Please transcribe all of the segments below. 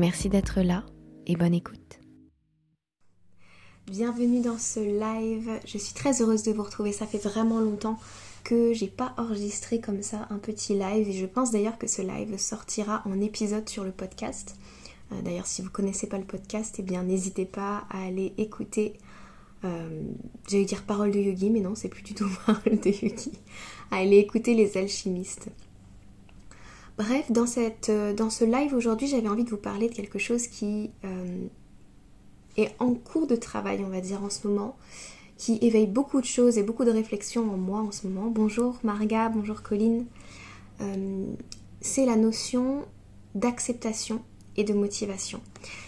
Merci d'être là et bonne écoute. Bienvenue dans ce live. Je suis très heureuse de vous retrouver. Ça fait vraiment longtemps que j'ai pas enregistré comme ça un petit live et je pense d'ailleurs que ce live sortira en épisode sur le podcast. Euh, d'ailleurs, si vous connaissez pas le podcast, eh bien n'hésitez pas à aller écouter. Euh, J'allais dire parole de yogi, mais non, c'est plus du tout parole de yogi. À aller écouter les alchimistes. Bref, dans, cette, euh, ce live aujourd'hui, j'avais envie de vous parler de quelque chose qui euh, est en cours de travail, on va dire, en ce moment, qui éveille beaucoup de choses et beaucoup de réflexions en moi en ce moment. Bonjour Marga, bonjour Colline. Euh, c'est la notion d'acceptation et de motivation.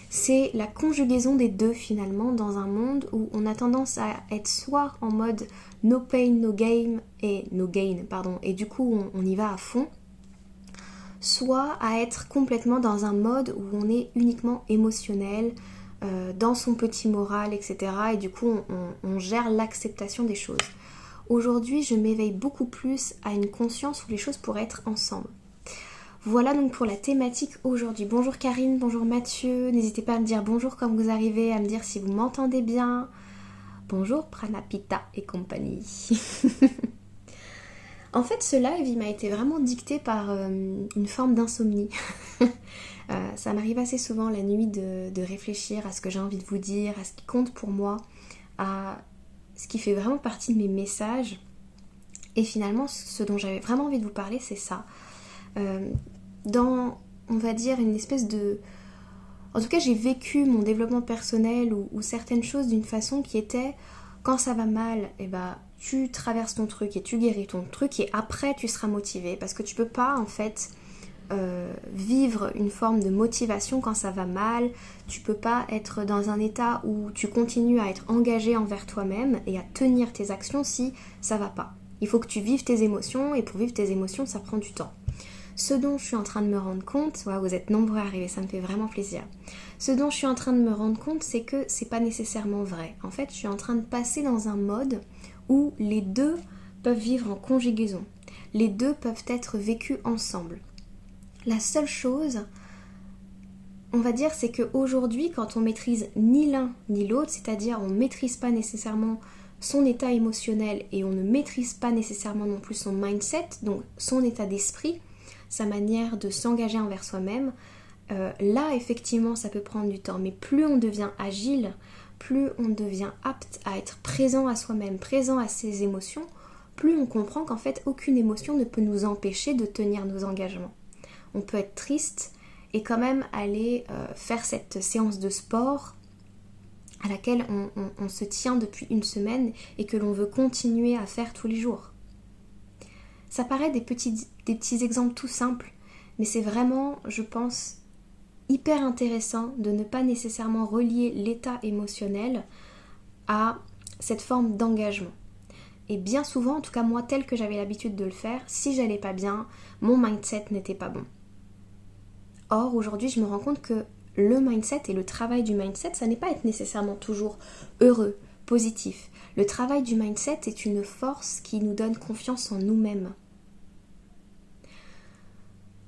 C'est la conjugaison des deux finalement dans un monde où on a tendance à être soit en mode no pain, no gain et no gain, pardon, et du coup on y va à fond soit à être complètement dans un mode où on est uniquement émotionnel, euh, dans son petit moral, etc. Et du coup, on, gère l'acceptation des choses. Aujourd'hui, je m'éveille beaucoup plus à une conscience où les choses pourraient être ensemble. Voilà donc pour la thématique aujourd'hui. Bonjour Karine, bonjour Mathieu. N'hésitez pas à me dire bonjour quand vous arrivez, à me dire si vous m'entendez bien. Bonjour Pranapita et compagnie. En fait, ce live, il m'a été vraiment dicté par euh, une forme d'insomnie. Euh, ça m'arrive assez souvent la nuit de, réfléchir à ce que j'ai envie de vous dire, à ce qui compte pour moi, à ce qui fait vraiment partie de mes messages. Et finalement, ce dont j'avais vraiment envie de vous parler, c'est ça. Euh, dans, on va dire, une espèce de... En tout cas, j'ai vécu mon développement personnel ou, certaines choses d'une façon qui était, quand ça va mal, et eh ben tu traverses ton truc et tu guéris ton truc et après tu seras motivé parce que tu peux pas en fait euh, vivre une forme de motivation quand ça va mal, tu peux pas être dans un état où tu continues à être engagé envers toi-même et à tenir tes actions si ça va pas. Il faut que tu vives tes émotions et pour vivre tes émotions ça prend du temps. Ce dont je suis en train de me rendre compte, vous êtes nombreux à arriver, ça me fait vraiment plaisir. Ce dont je suis en train de me rendre compte, c'est que c'est pas nécessairement vrai. En fait, je suis en train de passer dans un mode où les deux peuvent vivre en conjugaison. Les deux peuvent être vécus ensemble. La seule chose, on va dire, c'est qu'aujourd'hui, quand on maîtrise ni l'un ni l'autre, c'est-à-dire on ne maîtrise pas nécessairement son état émotionnel et on ne maîtrise pas nécessairement non plus son mindset, donc son état d'esprit, sa manière de s'engager envers soi-même, euh, là effectivement ça peut prendre du temps, mais plus on devient agile, plus on devient apte à être présent à soi-même, présent à ses émotions, plus on comprend qu'en fait aucune émotion ne peut nous empêcher de tenir nos engagements. On peut être triste et quand même aller euh, faire cette séance de sport à laquelle on, se tient depuis une semaine et que l'on veut continuer à faire tous les jours. Ça paraît des petits, des petits exemples tout simples, mais c'est vraiment, je pense, hyper intéressant de ne pas nécessairement relier l'état émotionnel à cette forme d'engagement. Et bien souvent, en tout cas moi tel que j'avais l'habitude de le faire, si j'allais pas bien, mon mindset n'était pas bon. Or aujourd'hui je me rends compte que le mindset et le travail du mindset, ça n'est pas être nécessairement toujours heureux, positif. Le travail du mindset est une force qui nous donne confiance en nous-mêmes.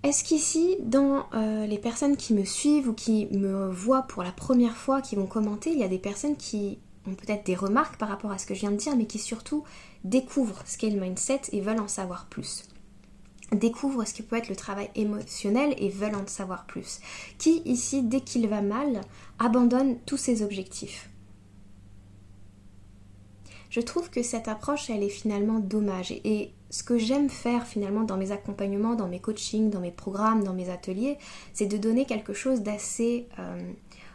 Est-ce qu'ici, dans euh, les personnes qui me suivent ou qui me voient pour la première fois, qui vont commenter, il y a des personnes qui ont peut-être des remarques par rapport à ce que je viens de dire, mais qui surtout découvrent ce qu'est le mindset et veulent en savoir plus découvrent ce qui peut être le travail émotionnel et veulent en savoir plus. Qui ici, dès qu'il va mal, abandonne tous ses objectifs Je trouve que cette approche, elle est finalement dommage. Et ce que j'aime faire finalement dans mes accompagnements, dans mes coachings, dans mes programmes, dans mes ateliers, c'est de donner quelque chose d'assez euh,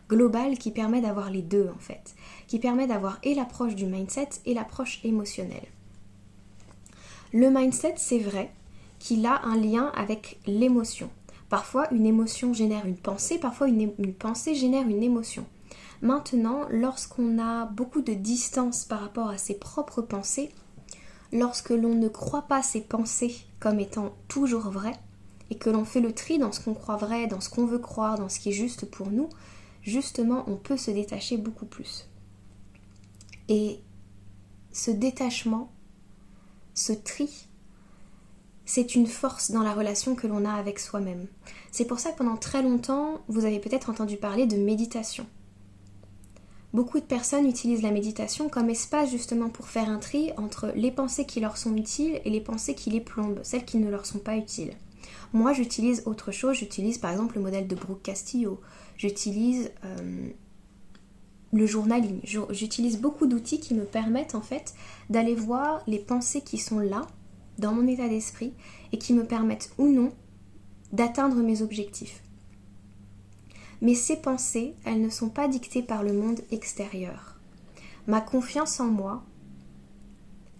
global qui permet d'avoir les deux en fait, qui permet d'avoir et l'approche du mindset et l'approche émotionnelle. Le mindset, c'est vrai qu'il a un lien avec l'émotion. Parfois, une émotion génère une pensée, parfois une, une pensée génère une émotion. Maintenant, lorsqu'on a beaucoup de distance par rapport à ses propres pensées, lorsque l'on ne croit pas ses pensées comme étant toujours vraies, et que l'on fait le tri dans ce qu'on croit vrai, dans ce qu'on veut croire, dans ce qui est juste pour nous, justement, on peut se détacher beaucoup plus. Et ce détachement, ce tri, c'est une force dans la relation que l'on a avec soi-même. C'est pour ça que pendant très longtemps, vous avez peut-être entendu parler de méditation. Beaucoup de personnes utilisent la méditation comme espace justement pour faire un tri entre les pensées qui leur sont utiles et les pensées qui les plombent, celles qui ne leur sont pas utiles. Moi, j'utilise autre chose. J'utilise par exemple le modèle de Brooke Castillo. J'utilise euh, le journaling. J'utilise beaucoup d'outils qui me permettent en fait d'aller voir les pensées qui sont là, dans mon état d'esprit, et qui me permettent ou non d'atteindre mes objectifs. Mais ces pensées, elles ne sont pas dictées par le monde extérieur. Ma confiance en moi,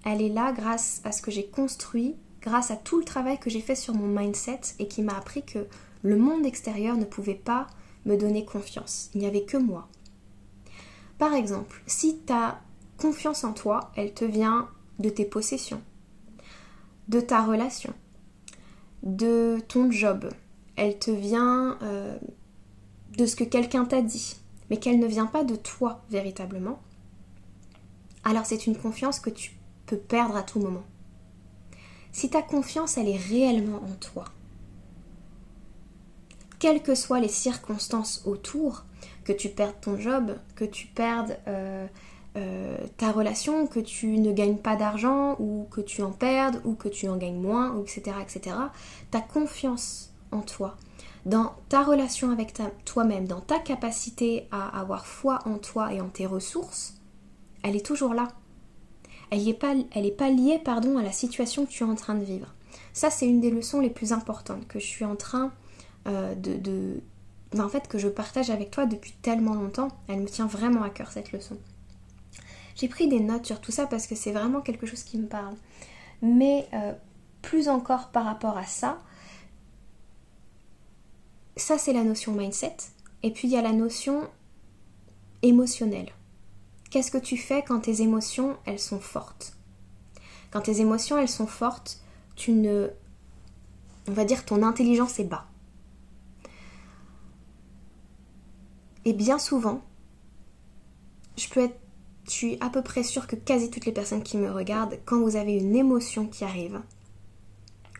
elle est là grâce à ce que j'ai construit grâce à tout le travail que j'ai fait sur mon mindset et qui m'a appris que le monde extérieur ne pouvait pas me donner confiance. Il n'y avait que moi. Par exemple, si ta confiance en toi, elle te vient de tes possessions, de ta relation, de ton job, elle te vient euh, de ce que quelqu'un t'a dit, mais qu'elle ne vient pas de toi véritablement, alors c'est une confiance que tu peux perdre à tout moment si ta confiance, elle est réellement en toi, quelles que soient les circonstances autour, que tu perdes ton job, que tu perdes euh, euh, ta relation, que tu ne gagnes pas d'argent, ou que tu en perdes, ou que tu en gagnes moins, etc., etc., ta confiance en toi, dans ta relation avec toi-même, dans ta capacité à avoir foi en toi et en tes ressources, elle est toujours là elle n'est pas, liée pardon, à la situation que tu es en train de vivre. Ça, c'est une des leçons les plus importantes que je suis en train euh, de, en fait, que je partage avec toi depuis tellement longtemps. Elle me tient vraiment à cœur, cette leçon. J'ai pris des notes sur tout ça parce que c'est vraiment quelque chose qui me parle. Mais euh, plus encore par rapport à ça, ça c'est la notion mindset. Et puis il y a la notion émotionnelle. Qu'est-ce que tu fais quand tes émotions, elles sont fortes? Quand tes émotions, elles sont fortes, tu ne... On va dire ton intelligence est bas. Et bien souvent, je peux être... Je suis à peu près sûre que quasi toutes les personnes qui me regardent, quand vous avez une émotion qui arrive,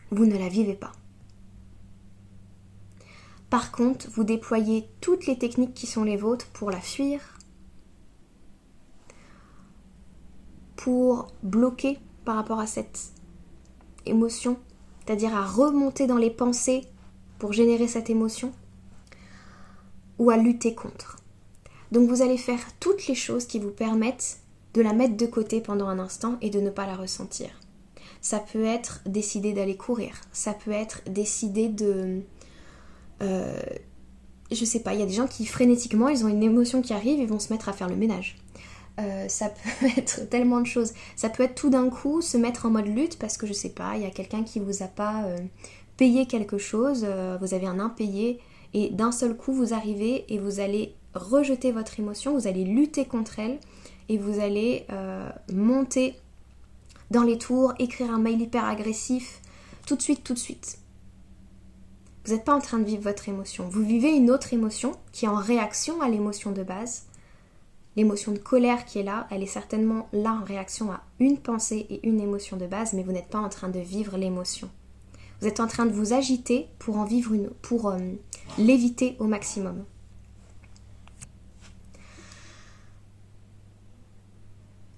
vous ne la vivez pas. Par contre, vous déployez toutes les techniques qui sont les vôtres pour la fuir, pour bloquer par rapport à cette émotion, c'est-à-dire à remonter dans les pensées pour générer cette émotion, ou à lutter contre. Donc vous allez faire toutes les choses qui vous permettent de la mettre de côté pendant un instant et de ne pas la ressentir. Ça peut être décider d'aller courir, ça peut être décider de... Euh, je sais pas, il y a des gens qui frénétiquement, ils ont une émotion qui arrive, ils vont se mettre à faire le ménage. Euh, ça peut être tellement de choses. Ça peut être tout d'un coup se mettre en mode lutte parce que je sais pas, il y a quelqu'un qui vous a pas euh, payé quelque chose, vous avez un impayé et d'un seul coup vous arrivez et vous allez rejeter votre émotion, vous allez lutter contre elle et vous allez monter dans les tours, écrire un mail hyper agressif, tout de suite, tout de suite. Vous n'êtes pas en train de vivre votre émotion. Vous vivez une autre émotion qui est en réaction à l'émotion de base L'émotion de colère qui est là, elle est certainement là en réaction à une pensée et une émotion de base, mais vous n'êtes pas en train de vivre l'émotion. Vous êtes en train de vous agiter pour en vivre une, pour euh, l'éviter au maximum.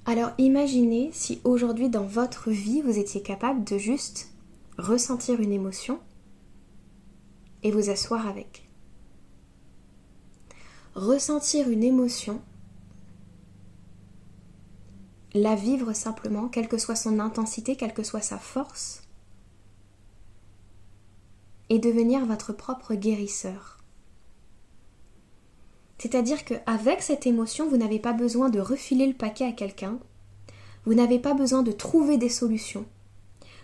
Alors imaginez si aujourd'hui dans votre vie vous étiez capable de juste ressentir une émotion et vous asseoir avec. Ressentir une émotion, la vivre simplement, quelle que soit son intensité, quelle que soit sa force, et devenir votre propre guérisseur. C'est-à-dire qu'avec cette émotion, vous n'avez pas besoin de refiler le paquet à quelqu'un, vous n'avez pas besoin de trouver des solutions,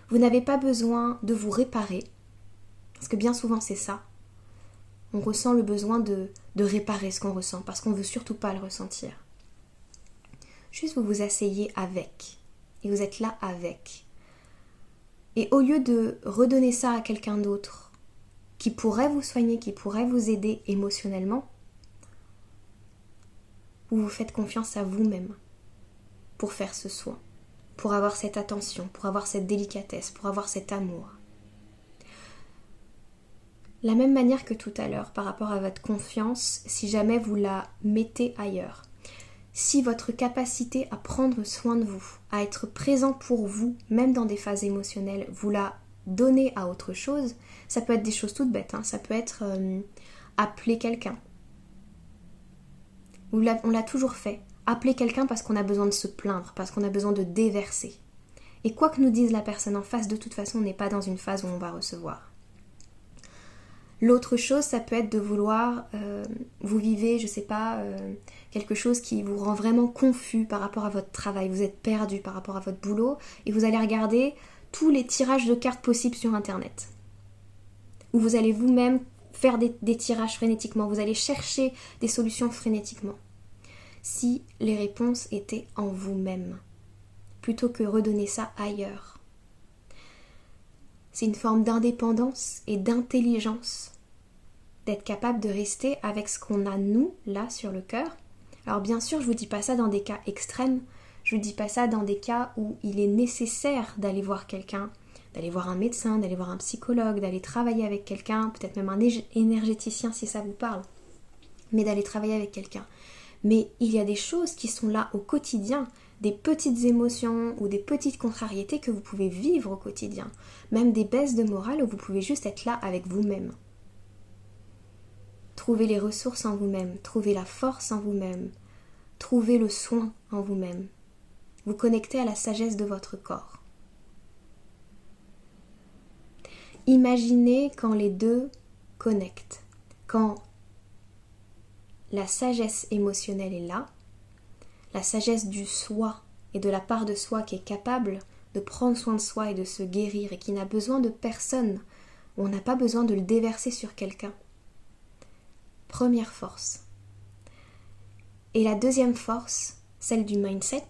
vous n'avez pas besoin de vous réparer, parce que bien souvent c'est ça. on ressent le besoin de, de réparer ce qu'on ressent parce qu'on veut surtout pas le ressentir. Juste vous vous asseyez avec et vous êtes là avec. Et au lieu de redonner ça à quelqu'un d'autre qui pourrait vous soigner, qui pourrait vous aider émotionnellement, vous vous faites confiance à vous-même pour faire ce soin, pour avoir cette attention, pour avoir cette délicatesse, pour avoir cet amour. La même manière que tout à l'heure par rapport à votre confiance, si jamais vous la mettez ailleurs, si votre capacité à prendre soin de vous, à être présent pour vous, même dans des phases émotionnelles, vous la donnez à autre chose, ça peut être des choses toutes bêtes, hein. ça peut être euh, appeler quelqu'un. On l'a toujours fait. Appeler quelqu'un parce qu'on a besoin de se plaindre, parce qu'on a besoin de déverser. Et quoi que nous dise la personne en face, de toute façon, on n'est pas dans une phase où on va recevoir. L'autre chose, ça peut être de vouloir, euh, vous vivez, je sais pas, euh, quelque chose qui vous rend vraiment confus par rapport à votre travail, vous êtes perdu par rapport à votre boulot, et vous allez regarder tous les tirages de cartes possibles sur Internet. Ou vous allez vous-même faire des, des tirages frénétiquement, vous allez chercher des solutions frénétiquement. Si les réponses étaient en vous-même, plutôt que redonner ça ailleurs. C'est une forme d'indépendance et d'intelligence d'être capable de rester avec ce qu'on a nous là sur le cœur. Alors bien sûr, je vous dis pas ça dans des cas extrêmes, je vous dis pas ça dans des cas où il est nécessaire d'aller voir quelqu'un, d'aller voir un médecin, d'aller voir un psychologue, d'aller travailler avec quelqu'un, peut-être même un énergéticien si ça vous parle, mais d'aller travailler avec quelqu'un. Mais il y a des choses qui sont là au quotidien des petites émotions ou des petites contrariétés que vous pouvez vivre au quotidien, même des baisses de morale où vous pouvez juste être là avec vous-même. Trouvez les ressources en vous-même, trouvez la force en vous-même, trouvez le soin en vous-même. Vous connectez à la sagesse de votre corps. Imaginez quand les deux connectent, quand la sagesse émotionnelle est là, la sagesse du soi et de la part de soi qui est capable de prendre soin de soi et de se guérir et qui n'a besoin de personne, on n'a pas besoin de le déverser sur quelqu'un. Première force. Et la deuxième force, celle du mindset,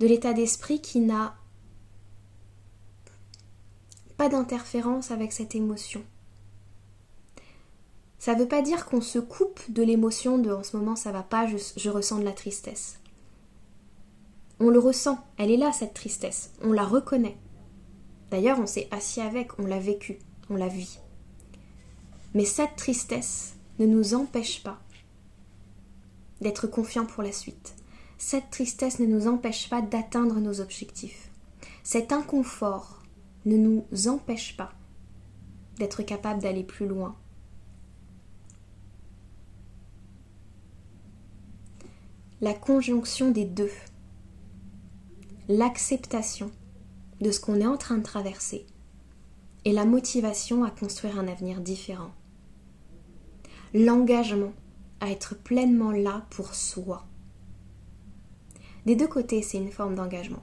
de l'état d'esprit qui n'a pas d'interférence avec cette émotion. Ça ne veut pas dire qu'on se coupe de l'émotion de en ce moment ça va pas, je ressens de la tristesse. On le ressent, elle est là cette tristesse, on la reconnaît. D'ailleurs, on s'est assis avec, on l'a vécu, on la vit. Mais cette tristesse ne nous empêche pas d'être confiants pour la suite. Cette tristesse ne nous empêche pas d'atteindre nos objectifs. Cet inconfort ne nous empêche pas d'être capable d'aller plus loin. La conjonction des deux l'acceptation de ce qu'on est en train de traverser et la motivation à construire un avenir différent. L'engagement à être pleinement là pour soi. Des deux côtés, c'est une forme d'engagement.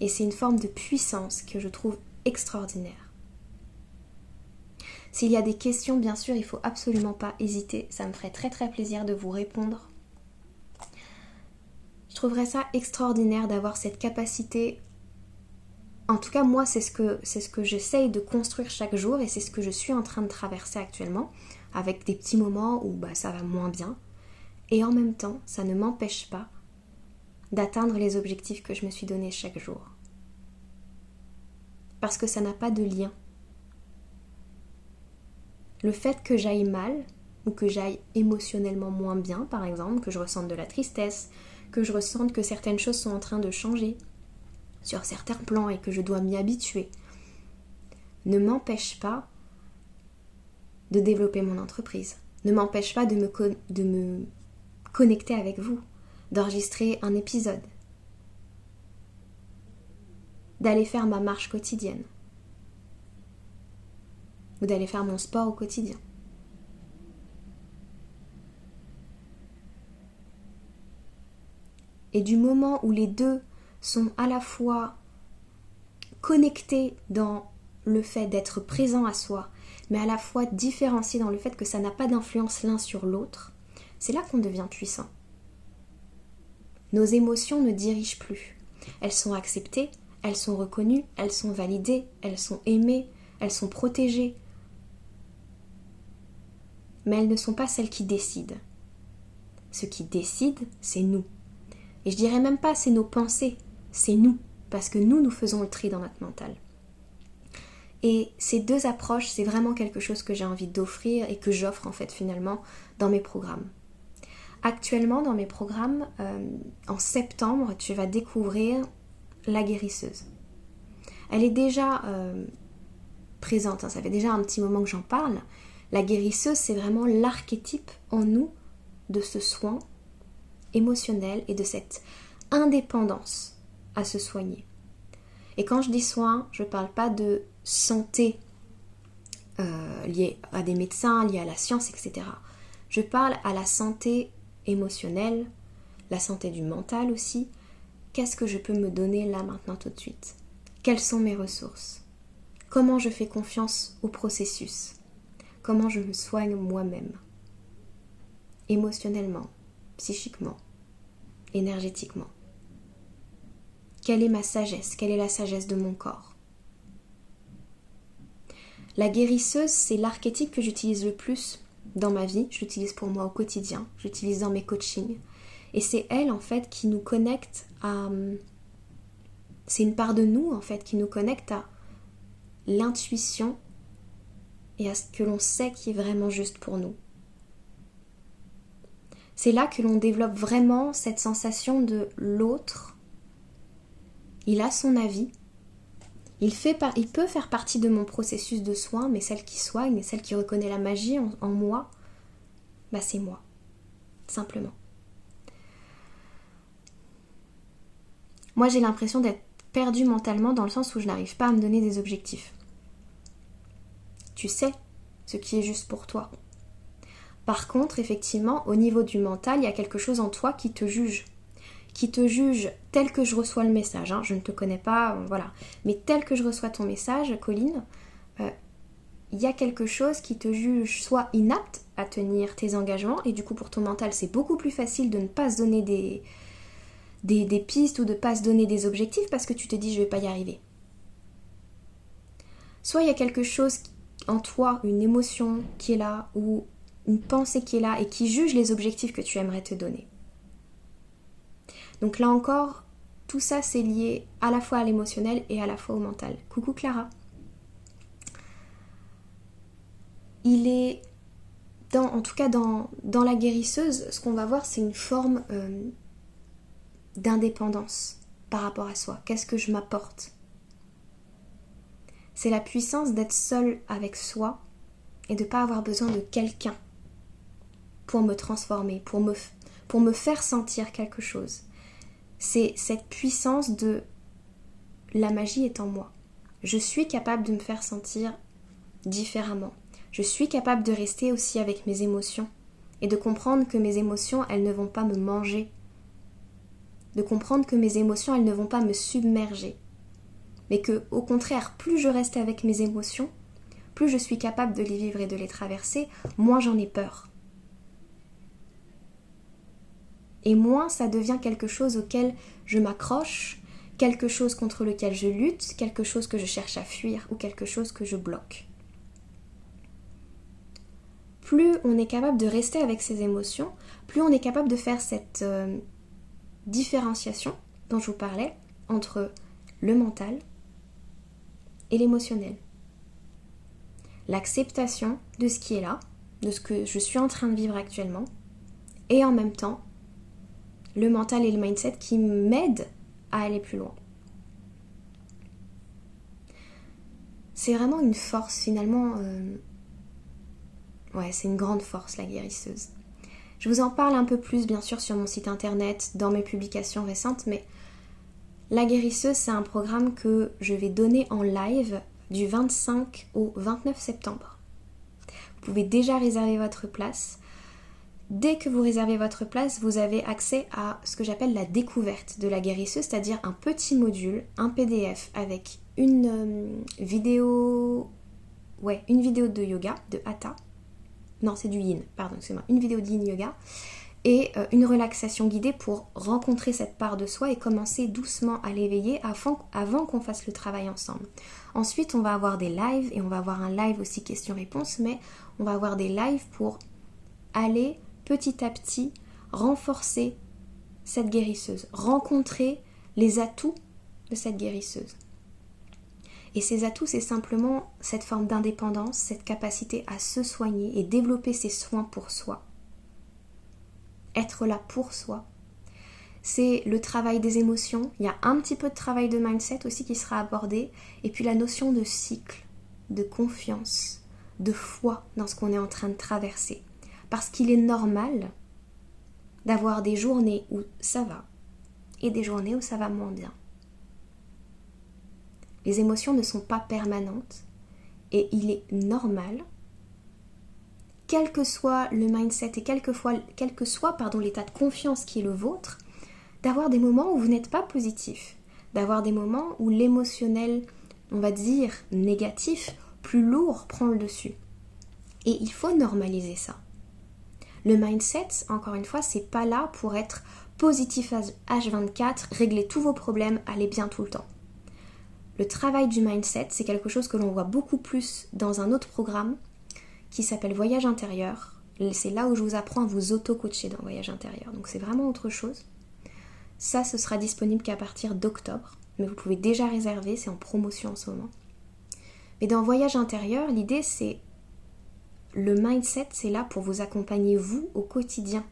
Et c'est une forme de puissance que je trouve extraordinaire. S'il y a des questions, bien sûr, il faut absolument pas hésiter. Ça me ferait très très plaisir de vous répondre je trouverais ça extraordinaire d'avoir cette capacité. En tout cas, moi, c'est ce que, ce que j'essaye de construire chaque jour et c'est ce que je suis en train de traverser actuellement, avec des petits moments où bah, ça va moins bien. Et en même temps, ça ne m'empêche pas d'atteindre les objectifs que je me suis donnés chaque jour. Parce que ça n'a pas de lien. Le fait que j'aille mal, ou que j'aille émotionnellement moins bien, par exemple, que je ressente de la tristesse, que je ressente que certaines choses sont en train de changer sur certains plans et que je dois m'y habituer, ne m'empêche pas de développer mon entreprise, ne m'empêche pas de me, de me connecter avec vous, d'enregistrer un épisode, d'aller faire ma marche quotidienne. Ou d'aller faire mon sport au quotidien. Et du moment où les deux sont à la fois connectés dans le fait d'être présent à soi, mais à la fois différencié dans le fait que ça n'a pas d'influence l'un sur l'autre, c'est là qu'on devient puissant. Nos émotions ne dirigent plus. Elles sont acceptées, elles sont reconnues, elles sont validées, elles sont aimées, elles sont protégées. Mais elles ne sont pas celles qui décident. Ce qui décide, c'est nous. Et je dirais même pas c'est nos pensées, c'est nous, parce que nous, nous faisons le tri dans notre mental. Et ces deux approches, c'est vraiment quelque chose que j'ai envie d'offrir et que j'offre en fait finalement dans mes programmes. Actuellement, dans mes programmes, euh, en septembre, tu vas découvrir la guérisseuse. Elle est déjà euh, présente, hein, ça fait déjà un petit moment que j'en parle. La guérisseuse, c'est vraiment l'archétype en nous de ce soin émotionnel et de cette indépendance à se soigner. Et quand je dis soin, je ne parle pas de santé euh, liée à des médecins, liée à la science, etc. Je parle à la santé émotionnelle, la santé du mental aussi. Qu'est-ce que je peux me donner là maintenant tout de suite? Quelles sont mes ressources? Comment je fais confiance au processus? Comment je me soigne moi-même? Émotionnellement, psychiquement, énergétiquement. Quelle est ma sagesse? Quelle est la sagesse de mon corps? La guérisseuse, c'est l'archétype que j'utilise le plus dans ma vie, j'utilise pour moi au quotidien, j'utilise dans mes coachings. Et c'est elle en fait qui nous connecte à... C'est une part de nous en fait qui nous connecte à l'intuition et à ce que l'on sait qui est vraiment juste pour nous. C'est là que l'on développe vraiment cette sensation de l'autre. Il a son avis. Il, peut faire partie de mon processus de soin, mais celle qui soigne, celle qui reconnaît la magie en, moi, bah c'est moi. Simplement. Moi j'ai l'impression d'être perdue mentalement dans le sens où je n'arrive pas à me donner des objectifs. Tu sais ce qui est juste pour toi. Par contre, effectivement, au niveau du mental, il y a quelque chose en toi qui te juge. Qui te juge tel que je reçois le message. Hein. Je ne te connais pas, euh, voilà. Mais tel que je reçois ton message, Colline, euh, il y a quelque chose qui te juge soit inapte à tenir tes engagements, et du coup pour ton mental c'est beaucoup plus facile de ne pas se donner des, pistes ou de ne pas se donner des objectifs parce que tu te dis je vais pas y arriver. Soit il y a quelque chose en toi, une émotion qui est là, ou une pensée qui est là et qui juge les objectifs que tu aimerais te donner. Donc là encore, tout ça c'est lié à la fois à l'émotionnel et à la fois au mental. Coucou Clara. Il est dans, en tout cas dans, dans la guérisseuse, ce qu'on va voir c'est une forme euh, d'indépendance par rapport à soi. Qu'est-ce que je m'apporte? C'est la puissance d'être seul avec soi et de ne pas avoir besoin de quelqu'un pour me transformer, pour me, pour me faire sentir quelque chose. C'est cette puissance de la magie est en moi. Je suis capable de me faire sentir différemment. Je suis capable de rester aussi avec mes émotions et de comprendre que mes émotions, elles ne vont pas me manger. De comprendre que mes émotions, elles ne vont pas me submerger. Mais que, au contraire, plus je reste avec mes émotions, plus je suis capable de les vivre et de les traverser, moins j'en ai peur et moins ça devient quelque chose auquel je m'accroche, quelque chose contre lequel je lutte, quelque chose que je cherche à fuir ou quelque chose que je bloque. Plus on est capable de rester avec ses émotions, plus on est capable de faire cette euh, différenciation dont je vous parlais entre le mental et l'émotionnel. L'acceptation de ce qui est là, de ce que je suis en train de vivre actuellement, et en même temps le mental et le mindset qui m'aident à aller plus loin. C'est vraiment une force finalement. Euh, ouais, c'est une grande force la guérisseuse. Je vous en parle un peu plus bien sûr sur mon site internet, dans mes publications récentes, mais la guérisseuse c'est un programme que je vais donner en live du 25 au 29 septembre. Vous pouvez déjà réserver votre place. Dès que vous réservez votre place, vous avez accès à ce que j'appelle la découverte de la guérisseuse, c'est-à-dire un petit module, un PDF avec une euh, vidéo ouais, une vidéo de yoga, de hatha. Non, c'est du yin, pardon, c'est moi. Une vidéo de yoga et euh, une relaxation guidée pour rencontrer cette part de soi et commencer doucement à l'éveiller avant, avant qu'on fasse le travail ensemble. Ensuite, on va avoir des lives et on va avoir un live aussi question-réponse, mais on va avoir des lives pour aller petit à petit renforcer cette guérisseuse, rencontrer les atouts de cette guérisseuse. Et ces atouts, c'est simplement cette forme d'indépendance, cette capacité à se soigner et développer ses soins pour soi. Être là pour soi. C'est le travail des émotions. Il y a un petit peu de travail de mindset aussi qui sera abordé. Et puis la notion de cycle, de confiance, de foi dans ce qu'on est en train de traverser. Parce qu'il est normal d'avoir des journées où ça va et des journées où ça va moins bien. Les émotions ne sont pas permanentes et il est normal, quel que soit le mindset et quel que, soit l'état de confiance qui est le vôtre, d'avoir des moments où vous n'êtes pas positif, d'avoir des moments où l'émotionnel, on va dire, négatif, plus lourd prend le dessus. Et il faut normaliser ça. Le mindset, encore une fois, c'est pas là pour être positif H24, régler tous vos problèmes, aller bien tout le temps. Le travail du mindset, c'est quelque chose que l'on voit beaucoup plus dans un autre programme qui s'appelle Voyage intérieur. C'est là où je vous apprends à vous auto-coacher dans Voyage intérieur. Donc c'est vraiment autre chose. Ça, ce sera disponible qu'à partir d'octobre, mais vous pouvez déjà réserver, c'est en promotion en ce moment. Mais dans Voyage intérieur, l'idée c'est le mindset, c'est là pour vous accompagner vous au quotidien.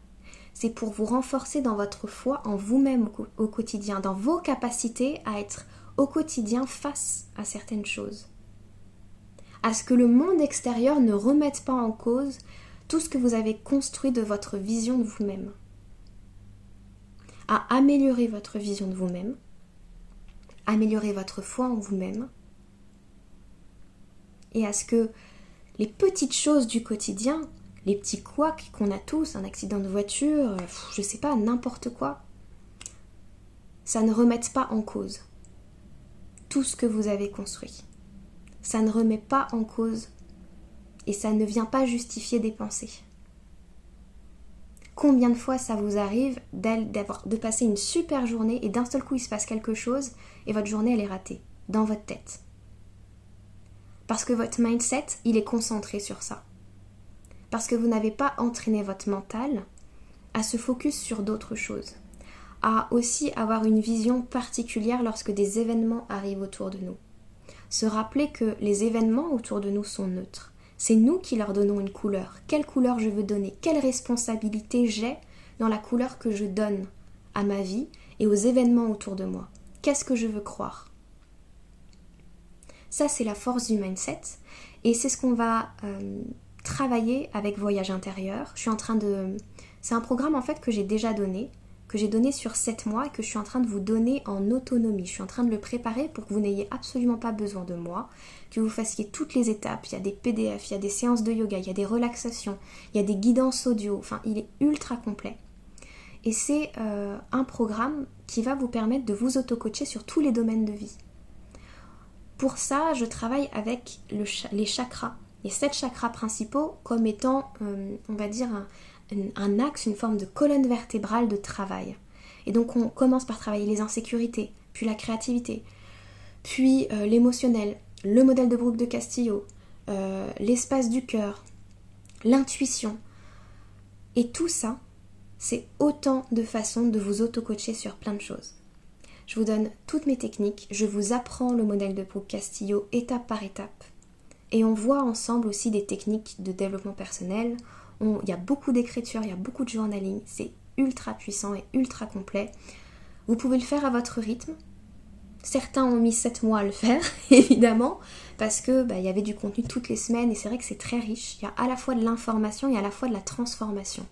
C'est pour vous renforcer dans votre foi en vous-même au quotidien, dans vos capacités à être au quotidien face à certaines choses. À ce que le monde extérieur ne remette pas en cause tout ce que vous avez construit de votre vision de vous-même. À améliorer votre vision de vous-même, améliorer votre foi en vous-même, et à ce que les petites choses du quotidien, les petits couacs qu'on a tous, un accident de voiture, je sais pas, n'importe quoi, ça ne remette pas en cause tout ce que vous avez construit. Ça ne remet pas en cause et ça ne vient pas justifier des pensées. Combien de fois ça vous arrive de passer une super journée et d'un seul coup il se passe quelque chose et votre journée elle est ratée dans votre tête Parce que votre mindset il est concentré sur ça. Parce que vous n'avez pas entraîné votre mental à se focus sur d'autres choses à aussi avoir une vision particulière lorsque des événements arrivent autour de nous. Se rappeler que les événements autour de nous sont neutres. C'est nous qui leur donnons une couleur. Quelle couleur je veux donner? Quelle responsabilité j'ai dans la couleur que je donne à ma vie et aux événements autour de moi? Qu'est-ce que je veux croire? Ça, c'est la force du mindset et c'est ce qu'on va euh, travailler avec Voyage intérieur. Je suis en train de... C'est un programme en fait que j'ai déjà donné que j'ai donné sur 7 mois et que je suis en train de vous donner en autonomie. Je suis en train de le préparer pour que vous n'ayez absolument pas besoin de moi, que vous fassiez toutes les étapes. Il y a des PDF, il y a des séances de yoga, il y a des relaxations, il y a des guidances audio. Enfin, il est ultra complet. Et c'est euh, un programme qui va vous permettre de vous auto-coacher sur tous les domaines de vie. Pour ça, je travaille avec les chakras, les sept chakras principaux comme étant, euh, on va dire, un, axe, une forme de colonne vertébrale de travail. Et donc on commence par travailler les insécurités, puis la créativité, puis euh, l'émotionnel, le modèle de Brooke de Castillo, euh, l'espace du cœur, l'intuition. Et tout ça, c'est autant de façons de vous auto-coacher sur plein de choses. Je vous donne toutes mes techniques, je vous apprends le modèle de Brooke Castillo étape par étape. Et on voit ensemble aussi des techniques de développement personnel, il y a beaucoup d'écriture, il y a beaucoup de journaling, c'est ultra puissant et ultra complet. Vous pouvez le faire à votre rythme. Certains ont mis 7 mois à le faire, évidemment, parce que bah, il y avait du contenu toutes les semaines et c'est vrai que c'est très riche. Il y a à la fois de l'information et à la fois de la transformation.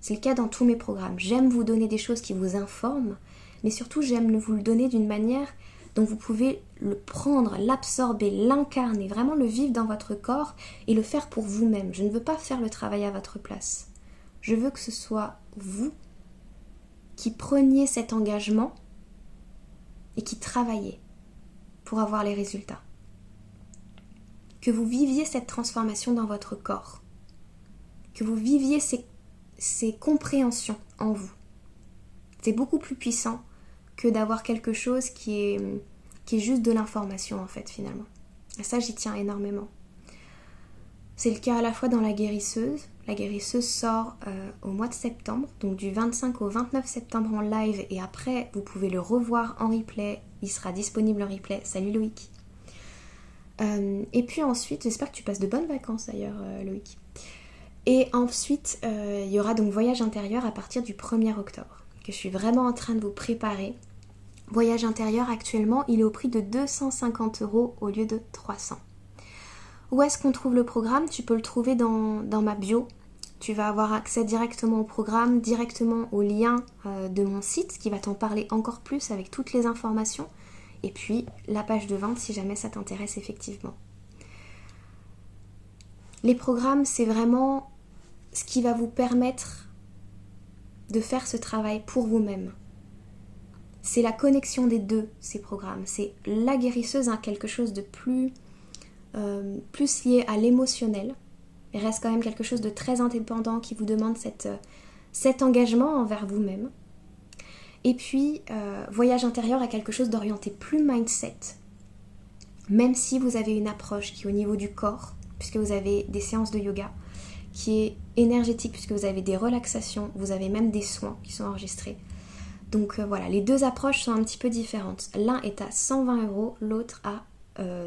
C'est le cas dans tous mes programmes. J'aime vous donner des choses qui vous informent, mais surtout j'aime vous le donner d'une manière dont vous pouvez le prendre, l'absorber, l'incarner, vraiment le vivre dans votre corps et le faire pour vous-même. Je ne veux pas faire le travail à votre place. Je veux que ce soit vous qui preniez cet engagement et qui travaillez pour avoir les résultats. que vous viviez cette transformation dans votre corps, que vous viviez ces, ces compréhensions en vous. C'est beaucoup plus puissant que d'avoir quelque chose qui est, juste de l'information en fait finalement. Et ça j'y tiens énormément. C'est le cas à la fois dans la guérisseuse. La guérisseuse sort euh, au mois de septembre, donc du 25 au 29 septembre en live et après vous pouvez le revoir en replay. Il sera disponible en replay. Salut Loïc. Euh, et puis ensuite, j'espère que tu passes de bonnes vacances d'ailleurs euh, Loïc. Et ensuite, il y aura donc voyage intérieur à partir du 1er octobre, que je suis vraiment en train de vous préparer. Voyage intérieur actuellement, il est au prix de 250 euros au lieu de 300. Où est-ce qu'on trouve le programme? Tu peux le trouver dans, ma bio. Tu vas avoir accès directement au programme, directement au lien euh, de mon site qui va t'en parler encore plus avec toutes les informations. Et puis la page de vente si jamais ça t'intéresse effectivement. Les programmes, c'est vraiment ce qui va vous permettre de faire ce travail pour vous-même. C'est la connexion des deux, ces programmes. C'est la guérisseuse, hein, quelque chose de plus euh, plus lié à l'émotionnel. Il reste quand même quelque chose de très indépendant qui vous demande euh, cet engagement envers vous-même. Et puis, euh, voyage intérieur à quelque chose d'orienté plus mindset. Même si vous avez une approche qui est au niveau du corps, puisque vous avez des séances de yoga, qui est énergétique, puisque vous avez des relaxations, vous avez même des soins qui sont enregistrés. Donc voilà, les deux approches sont un petit peu différentes. L'un est à 120 euros, l'autre à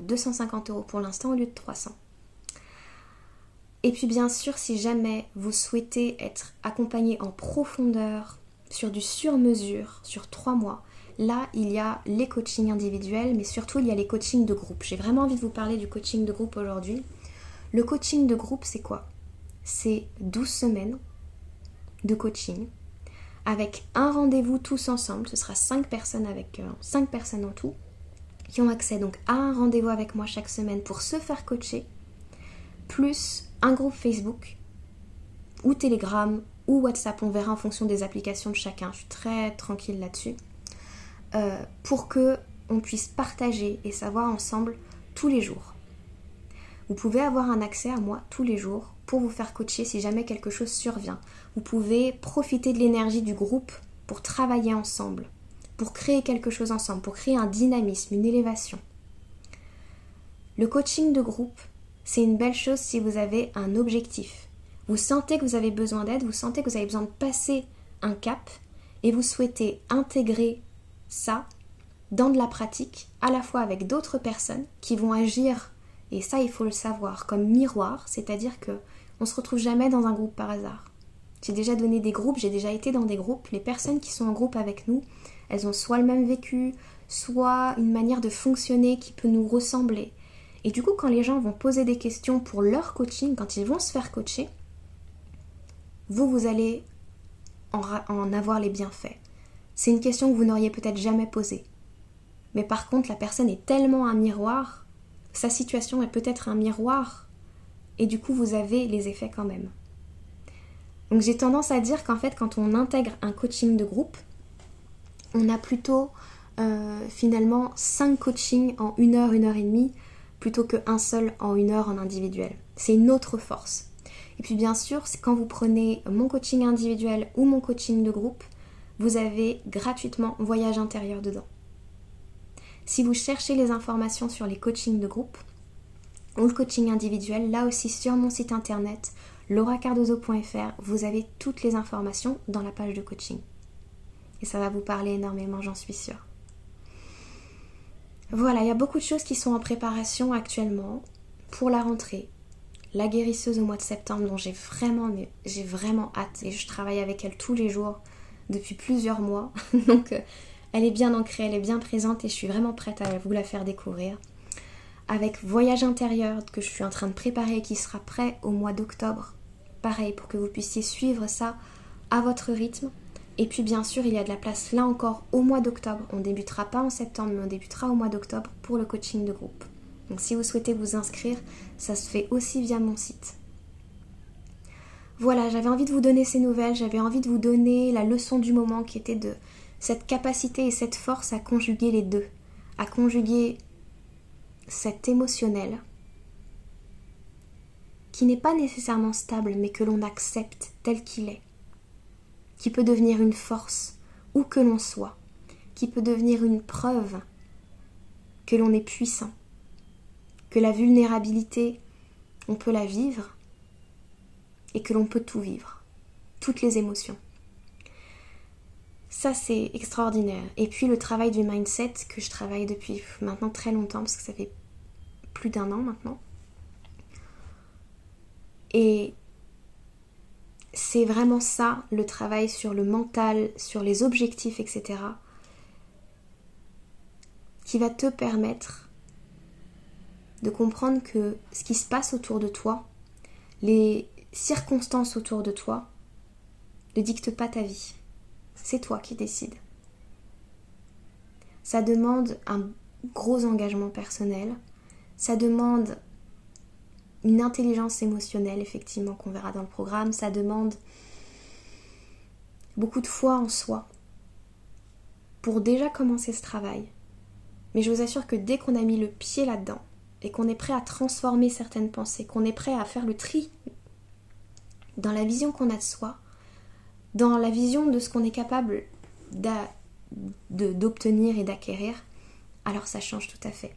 250 euh, euros pour l'instant au lieu de 300. Et puis bien sûr, si jamais vous souhaitez être accompagné en profondeur sur du sur-mesure, sur 3 mois, là il y a les coachings individuels, mais surtout il y a les coachings de groupe. J'ai vraiment envie de vous parler du coaching de groupe aujourd'hui. Le coaching de groupe, c'est quoi? C'est 12 semaines de coaching avec un rendez-vous tous ensemble. Ce sera 5 personnes avec 5 euh, personnes en tout qui ont accès donc à un rendez-vous avec moi chaque semaine pour se faire coacher, plus un groupe Facebook ou Telegram ou WhatsApp, on verra en fonction des applications de chacun. Je suis très tranquille là-dessus. Euh, pour que on puisse partager et savoir ensemble tous les jours. Vous pouvez avoir un accès à moi tous les jours pour vous faire coacher si jamais quelque chose survient. Vous pouvez profiter de l'énergie du groupe pour travailler ensemble pour créer quelque chose ensemble, pour créer un dynamisme, une élévation. Le coaching de groupe, c'est une belle chose si vous avez un objectif. Vous sentez que vous avez besoin d'aide, vous sentez que vous avez besoin de passer un cap et vous souhaitez intégrer ça dans de la pratique, à la fois avec d'autres personnes qui vont agir, et ça il faut le savoir, comme miroir, c'est-à-dire que on se retrouve jamais dans un groupe par hasard. J'ai déjà donné des groupes, j'ai déjà été dans des groupes, les personnes qui sont en groupe avec nous, elles ont soit le même vécu, soit une manière de fonctionner qui peut nous ressembler. Et du coup, quand les gens vont poser des questions pour leur coaching, quand ils vont se faire coacher, vous, vous allez en, avoir les bienfaits. C'est une question que vous n'auriez peut-être jamais posée. Mais par contre, la personne est tellement un miroir, sa situation est peut-être un miroir, et du coup, vous avez les effets quand même. Donc j'ai tendance à dire qu'en fait, quand on intègre un coaching de groupe, on a plutôt euh, finalement 5 coachings en une heure, une heure et demie, plutôt qu'un seul en une heure en individuel. C'est une autre force. Et puis bien sûr, c'est quand vous prenez mon coaching individuel ou mon coaching de groupe, vous avez gratuitement voyage intérieur dedans. Si vous cherchez les informations sur les coachings de groupe ou le coaching individuel, là aussi sur mon site internet lauracardozo.fr, vous avez toutes les informations dans la page de coaching. Et ça va vous parler énormément, j'en suis sûre. Voilà, il y a beaucoup de choses qui sont en préparation actuellement pour la rentrée. La guérisseuse au mois de septembre dont j'ai vraiment, j'ai vraiment hâte et je travaille avec elle tous les jours depuis plusieurs mois. Donc euh, elle est bien ancrée, elle est bien présente et je suis vraiment prête à vous la faire découvrir. Avec Voyage intérieur que je suis en train de préparer et qui sera prêt au mois d'octobre. Pareil pour que vous puissiez suivre ça à votre rythme et puis bien sûr, il y a de la place là encore au mois d'octobre. On débutera pas en septembre, mais on débutera au mois d'octobre pour le coaching de groupe. Donc si vous souhaitez vous inscrire, ça se fait aussi via mon site. Voilà, j'avais envie de vous donner ces nouvelles, j'avais envie de vous donner la leçon du moment qui était de cette capacité et cette force à conjuguer les deux, à conjuguer cet émotionnel qui n'est pas nécessairement stable mais que l'on accepte tel qu'il est, qui peut devenir une force où que l'on soit, qui peut devenir une preuve que l'on est puissant, que la vulnérabilité, on peut la vivre et que l'on peut tout vivre, toutes les émotions. Ça, c'est extraordinaire. Et puis le travail du mindset que je travaille depuis maintenant très longtemps, parce que ça fait plus d'un an maintenant. Et c'est vraiment ça, le travail sur le mental, sur les objectifs, etc., qui va te permettre de comprendre que ce qui se passe autour de toi, les circonstances autour de toi, ne dictent pas ta vie. C'est toi qui décides. Ça demande un gros engagement personnel, ça demande une intelligence émotionnelle, effectivement, qu'on verra dans le programme. Ça demande beaucoup de foi en soi pour déjà commencer ce travail. Mais je vous assure que dès qu'on a mis le pied là-dedans et qu'on est prêt à transformer certaines pensées, qu'on est prêt à faire le tri dans la vision qu'on a de soi, dans la vision de ce qu'on est capable d'obtenir et d'acquérir, alors ça change tout à fait.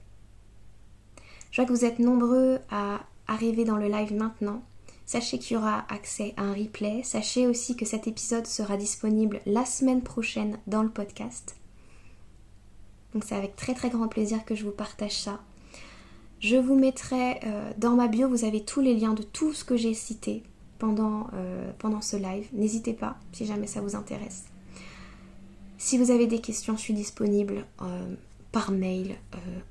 Je vois que vous êtes nombreux à arriver dans le live maintenant. Sachez qu'il y aura accès à un replay. Sachez aussi que cet épisode sera disponible la semaine prochaine dans le podcast. Donc c'est avec très très grand plaisir que je vous partage ça. Je vous mettrai euh, dans ma bio, vous avez tous les liens de tout ce que j'ai cité pendant, euh, pendant ce live. N'hésitez pas si jamais ça vous intéresse. Si vous avez des questions, je suis disponible euh, par mail,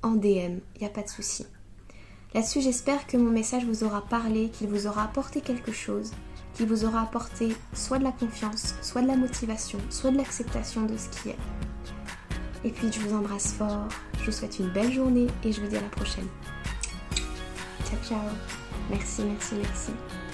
en DM, il n'y a pas de souci. Là-dessus, j'espère que mon message vous aura parlé, qu'il vous aura apporté quelque chose, qu'il vous aura apporté soit de la confiance, soit de la motivation, soit de l'acceptation de ce qui est. Et puis, je vous embrasse fort, je vous souhaite une belle journée et je vous dis à la prochaine. Ciao, ciao. Merci, merci, merci.